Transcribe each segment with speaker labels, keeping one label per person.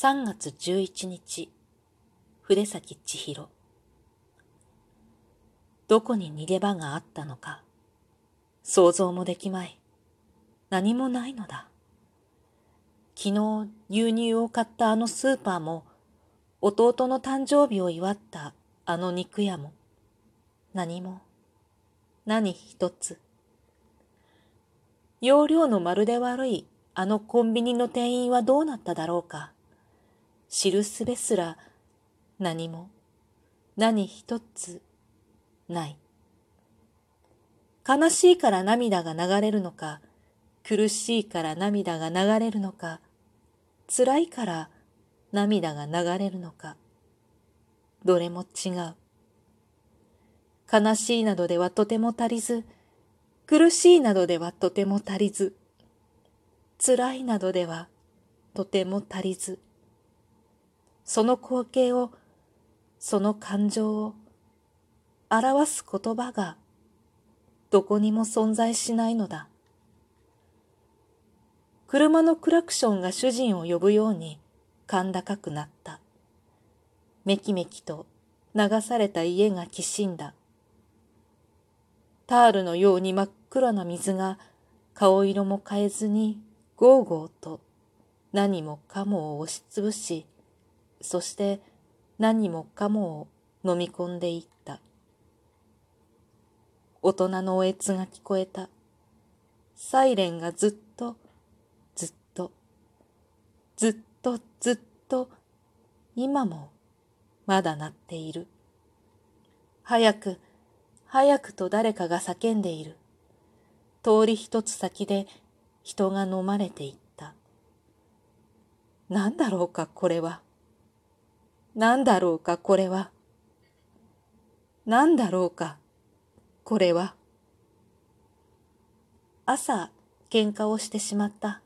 Speaker 1: 3月11日、筆崎千尋。どこに逃げ場があったのか、想像もできまい。何もないのだ。昨日牛乳を買ったあのスーパーも、弟の誕生日を祝ったあの肉屋も、何も、何一つ。容量のまるで悪いあのコンビニの店員はどうなっただろうか。知るすべすら何も何一つない。悲しいから涙が流れるのか、苦しいから涙が流れるのか、辛いから涙が流れるのか、どれも違う。悲しいなどではとても足りず、苦しいなどではとても足りず、辛いなどではとても足りず、その光景を、その感情を表す言葉がどこにも存在しないのだ。車のクラクションが主人を呼ぶように甲高くなった。めきめきと流された家がきしんだ。タールのように真っ黒な水が顔色も変えずにゴーゴーと何もかもを押しつぶし、そして何もかもを飲み込んでいった。大人のおえつが聞こえた。サイレンがずっと、ずっと、ずっとずっと、今もまだ鳴っている。早く、早くと誰かが叫んでいる。通り一つ先で人が飲まれていった。何だろうかこれは。何だろうかこれは。何だろうかこれは。朝、喧嘩をしてしまった。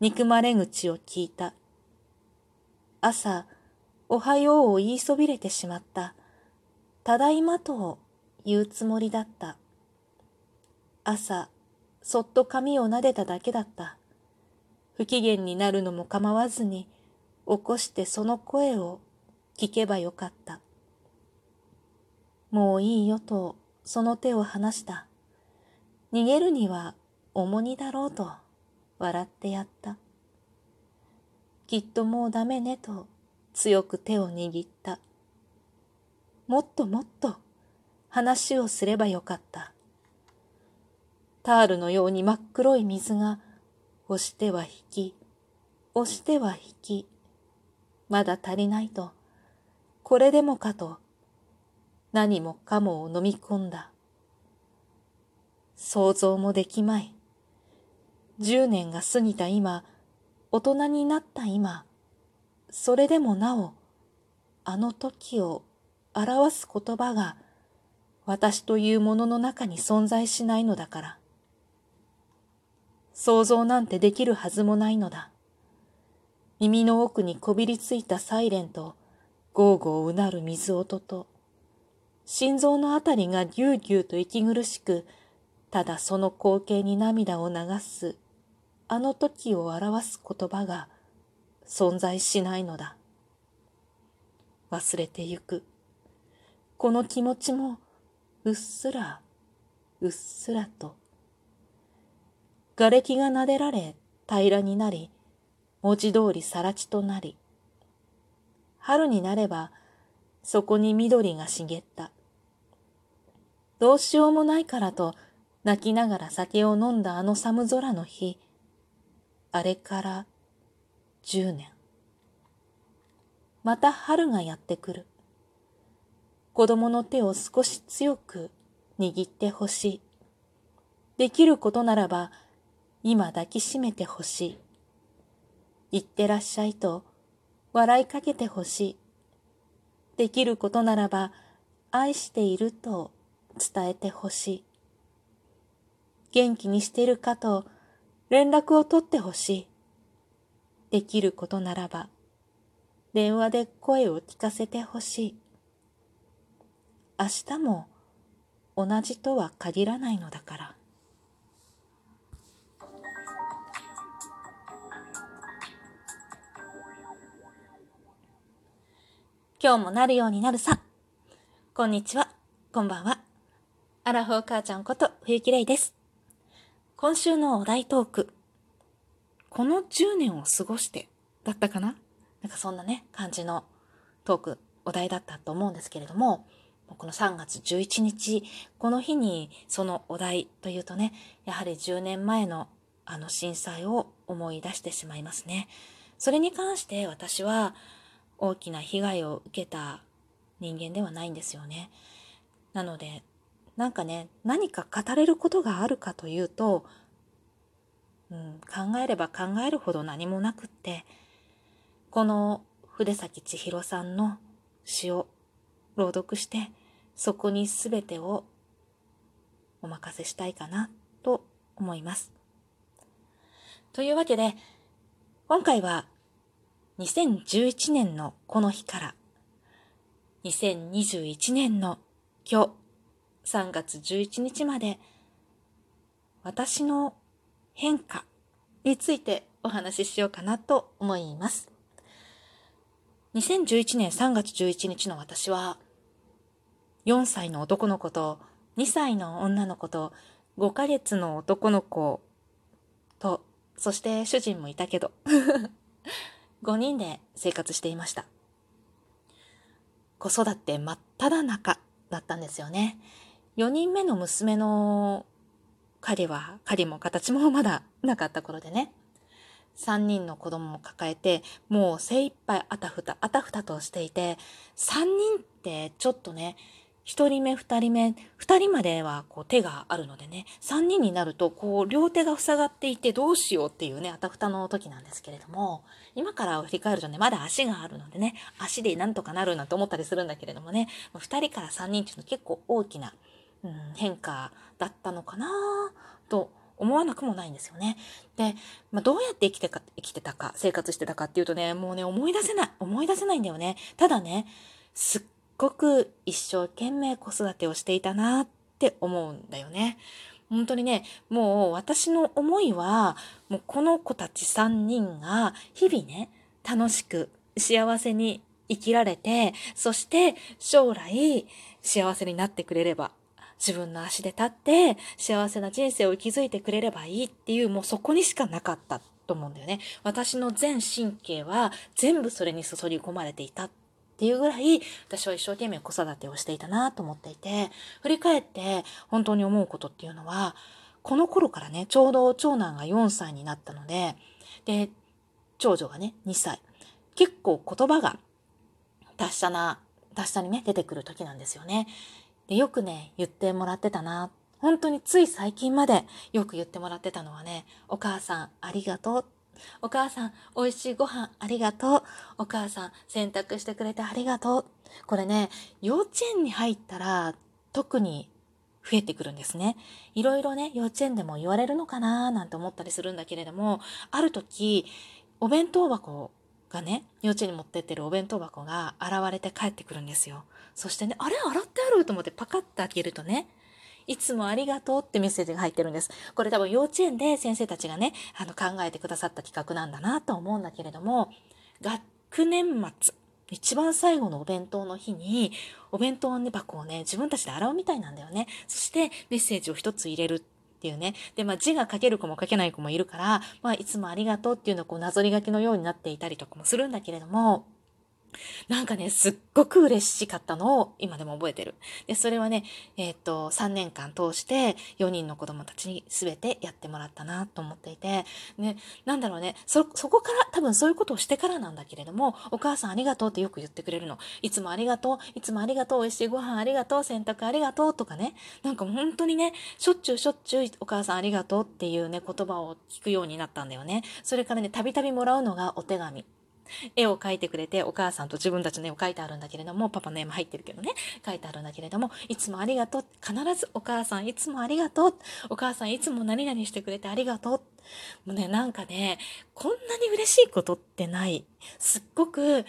Speaker 1: 憎まれ口を聞いた。朝、おはようを言いそびれてしまった。ただいまと言うつもりだった。朝、そっと髪を撫でただけだった。不機嫌になるのも構わずに、起こしてその声を聞けばよかった。もういいよとその手を離した。逃げるには重荷だろうと笑ってやった。きっともうダメねと強く手を握った。もっともっと話をすればよかった。タールのように真っ黒い水が押しては引き、押しては引き、まだ足りないと、これでもかと、何もかもを飲み込んだ。想像もできまい。十年が過ぎた今、大人になった今、それでもなお、あの時を表す言葉が私というものの中に存在しないのだから。想像なんてできるはずもないのだ。耳の奥にこびりついたサイレンと、ゴーゴーうなる水音と、心臓のあたりがぎゅうぎゅうと息苦しく、ただその光景に涙を流す、あの時を表す言葉が存在しないのだ。忘れてゆく。この気持ちも、うっすら、うっすらと、瓦礫が撫でられ平らになり、文字通りさら地となり、春になればそこに緑が茂った。どうしようもないからと泣きながら酒を飲んだあの寒空の日、あれから十年。また春がやってくる。子供の手を少し強く握ってほしい。できることならば今抱きしめてほしい。行ってらっしゃいと笑いかけてほしい。できることならば愛していると伝えてほしい。元気にしてるかと連絡を取ってほしい。できることならば電話で声を聞かせてほしい。明日も同じとは限らないのだから。今日もなるようになるさ。こんにちは、こんばんは。アラフォー母ちゃんこと冬木玲です。今週のお題トーク。この10年を過ごしてだったかな？なんかそんなね、感じのトーク、お題だったと思うんですけれども、この3月11日、この日にそのお題というとね、やはり10年前のあの震災を思い出してしまいますね。それに関して私は大きな被害を受けた人間ではないんですよね。なので、なんかね、何か語れることがあるかというと、うん、考えれば考えるほど何もなくって、この筆崎千尋さんの詩を朗読して、そこに全てをお任せしたいかなと思います。というわけで、今回は2011年のこの日から2021年の今日3月11日まで私の変化についてお話ししようかなと思います。2011年3月11日の私は4歳の男の子と2歳の女の子と5ヶ月の男の子と、そして主人もいたけど 5人で生活していました。子育て真っ只中だったんですよね。4人目の娘の彼は、彼も形もまだなかった頃でね。3人の子供を抱えて、もう精一杯あたふた、あたふたとしていて、3人ってちょっとね、一人目、二人目、二人まではこう手があるのでね、三人になるとこう両手が塞がっていてどうしようっていうね、あたふたの時なんですけれども、今から振り返るとね、まだ足があるのでね、足でなんとかなるなんて思ったりするんだけれどもね、二人から三人っていうのは結構大きな、うん、変化だったのかなと思わなくもないんですよね。で、まあ、どうやって生きてか、生きてたか、生活してたかっていうとね、もうね、思い出せない。思い出せないんだよね。ただね、すっごく一生懸命子育てをしていたなって思うんだよね。本当にね、もう私の思いは、もうこの子たち3人が日々ね、楽しく幸せに生きられて、そして将来幸せになってくれれば、自分の足で立って幸せな人生を築いてくれればいいっていう、もうそこにしかなかったと思うんだよね。私の全神経は全部それに注ぎ込まれていたっていうぐらい、私は一生懸命子育てをしていたなと思っていて、振り返って本当に思うことっていうのは、この頃からね、ちょうど長男が4歳になったので、で、長女がね、2歳。結構言葉が達者な、達者にね、出てくる時なんですよね。で、よくね、言ってもらってたな。本当につい最近までよく言ってもらってたのはね、お母さんありがとうお母さん、美味しいご飯ありがとう。お母さん、洗濯してくれてありがとう。これね、幼稚園に入ったら特に増えてくるんですね。いろいろね、幼稚園でも言われるのかななんて思ったりするんだけれども、ある時、お弁当箱がね、幼稚園に持ってってるお弁当箱が現れて帰ってくるんですよ。そしてね、あれ洗ってある？と思ってパカッと開けるとね、いつもありがとうってメッセージが入ってるんです。これ多分幼稚園で先生たちがね、あの考えてくださった企画なんだなと思うんだけれども、学年末、一番最後のお弁当の日に、お弁当の箱をね、自分たちで洗うみたいなんだよね。そしてメッセージを一つ入れるっていうね。で、まあ字が書ける子も書けない子もいるから、まあいつもありがとうっていうのをこうなぞり書きのようになっていたりとかもするんだけれども、なんかね、すっごく嬉しかったのを今でも覚えてる。で、それはね、えー、っと、3年間通して4人の子供たちに全てやってもらったなと思っていて、ね、なんだろうね、そ、そこから多分そういうことをしてからなんだけれども、お母さんありがとうってよく言ってくれるの。いつもありがとう、いつもありがとう、美味しいご飯ありがとう、洗濯ありがとうとかね、なんか本当にね、しょっちゅうしょっちゅうお母さんありがとうっていうね、言葉を聞くようになったんだよね。それからね、たびたびもらうのがお手紙。絵を描いてくれて、お母さんと自分たちの絵を描いてあるんだけれども、パパの絵も入ってるけどね、描いてあるんだけれども、いつもありがとう。必ずお母さんいつもありがとう。お母さんいつも何々してくれてありがとう。もうね、なんかね、こんなに嬉しいことってない。すっごく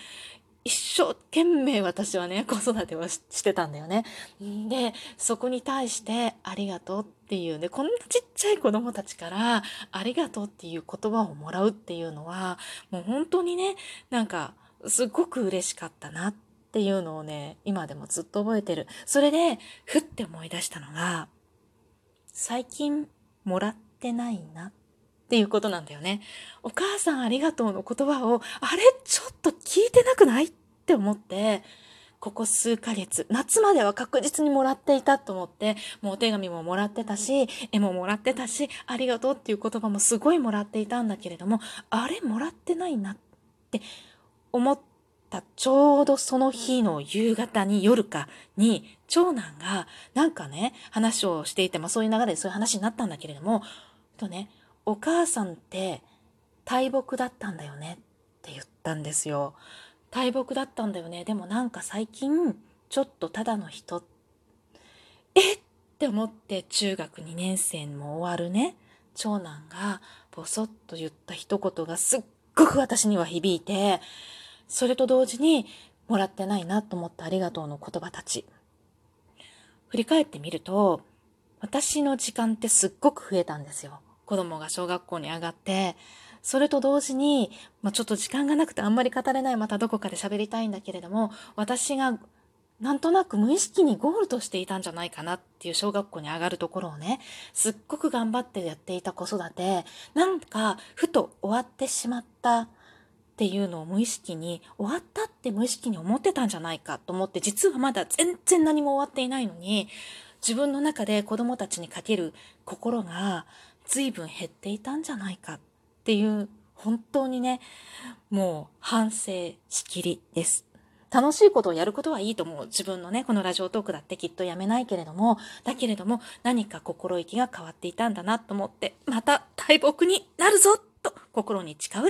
Speaker 1: 一生懸命私はね、子育てをしてたんだよね。で、そこに対してありがとうっていうね、こんなちっちゃい子供たちからありがとうっていう言葉をもらうっていうのは、もう本当にね、なんか、すごく嬉しかったなっていうのをね、今でもずっと覚えてる。それで、ふって思い出したのが、最近もらってないなってていうことなんだよね。お母さんありがとうの言葉を、あれ？ちょっと聞いてなくない？って思って、ここ数ヶ月、夏までは確実にもらっていたと思って、もうお手紙ももらってたし、絵ももらってたし、ありがとうっていう言葉もすごいもらっていたんだけれども、あれもらってないなって思ったちょうどその日の夕方に夜かに、長男がなんかね、話をしていて、まあそういう流れでそういう話になったんだけれども、とね、お母さんって大木だったんだよねって言ったんですよ。大木だったんだよね。でもなんか最近、ちょっとただの人。え？って思って中学2年生も終わるね。長男がぼそっと言った一言がすっごく私には響いて、それと同時にもらってないなと思ったありがとうの言葉たち。振り返ってみると、私の時間ってすっごく増えたんですよ。子供が小学校に上がって、それと同時に、まあ、ちょっと時間がなくてあんまり語れない、またどこかで喋りたいんだけれども、私がなんとなく無意識にゴールとしていたんじゃないかなっていう小学校に上がるところをね、すっごく頑張ってやっていた子育て、なんかふと終わってしまったっていうのを無意識に、終わったって無意識に思ってたんじゃないかと思って、実はまだ全然何も終わっていないのに、自分の中で子供たちにかける心が随分減っていたんじゃないかっていう、本当にね、もう反省しきりです。楽しいことをやることはいいと思う。自分のね、このラジオトークだってきっとやめないけれども、だけれども何か心意気が変わっていたんだなと思って、また大木になるぞと心に誓う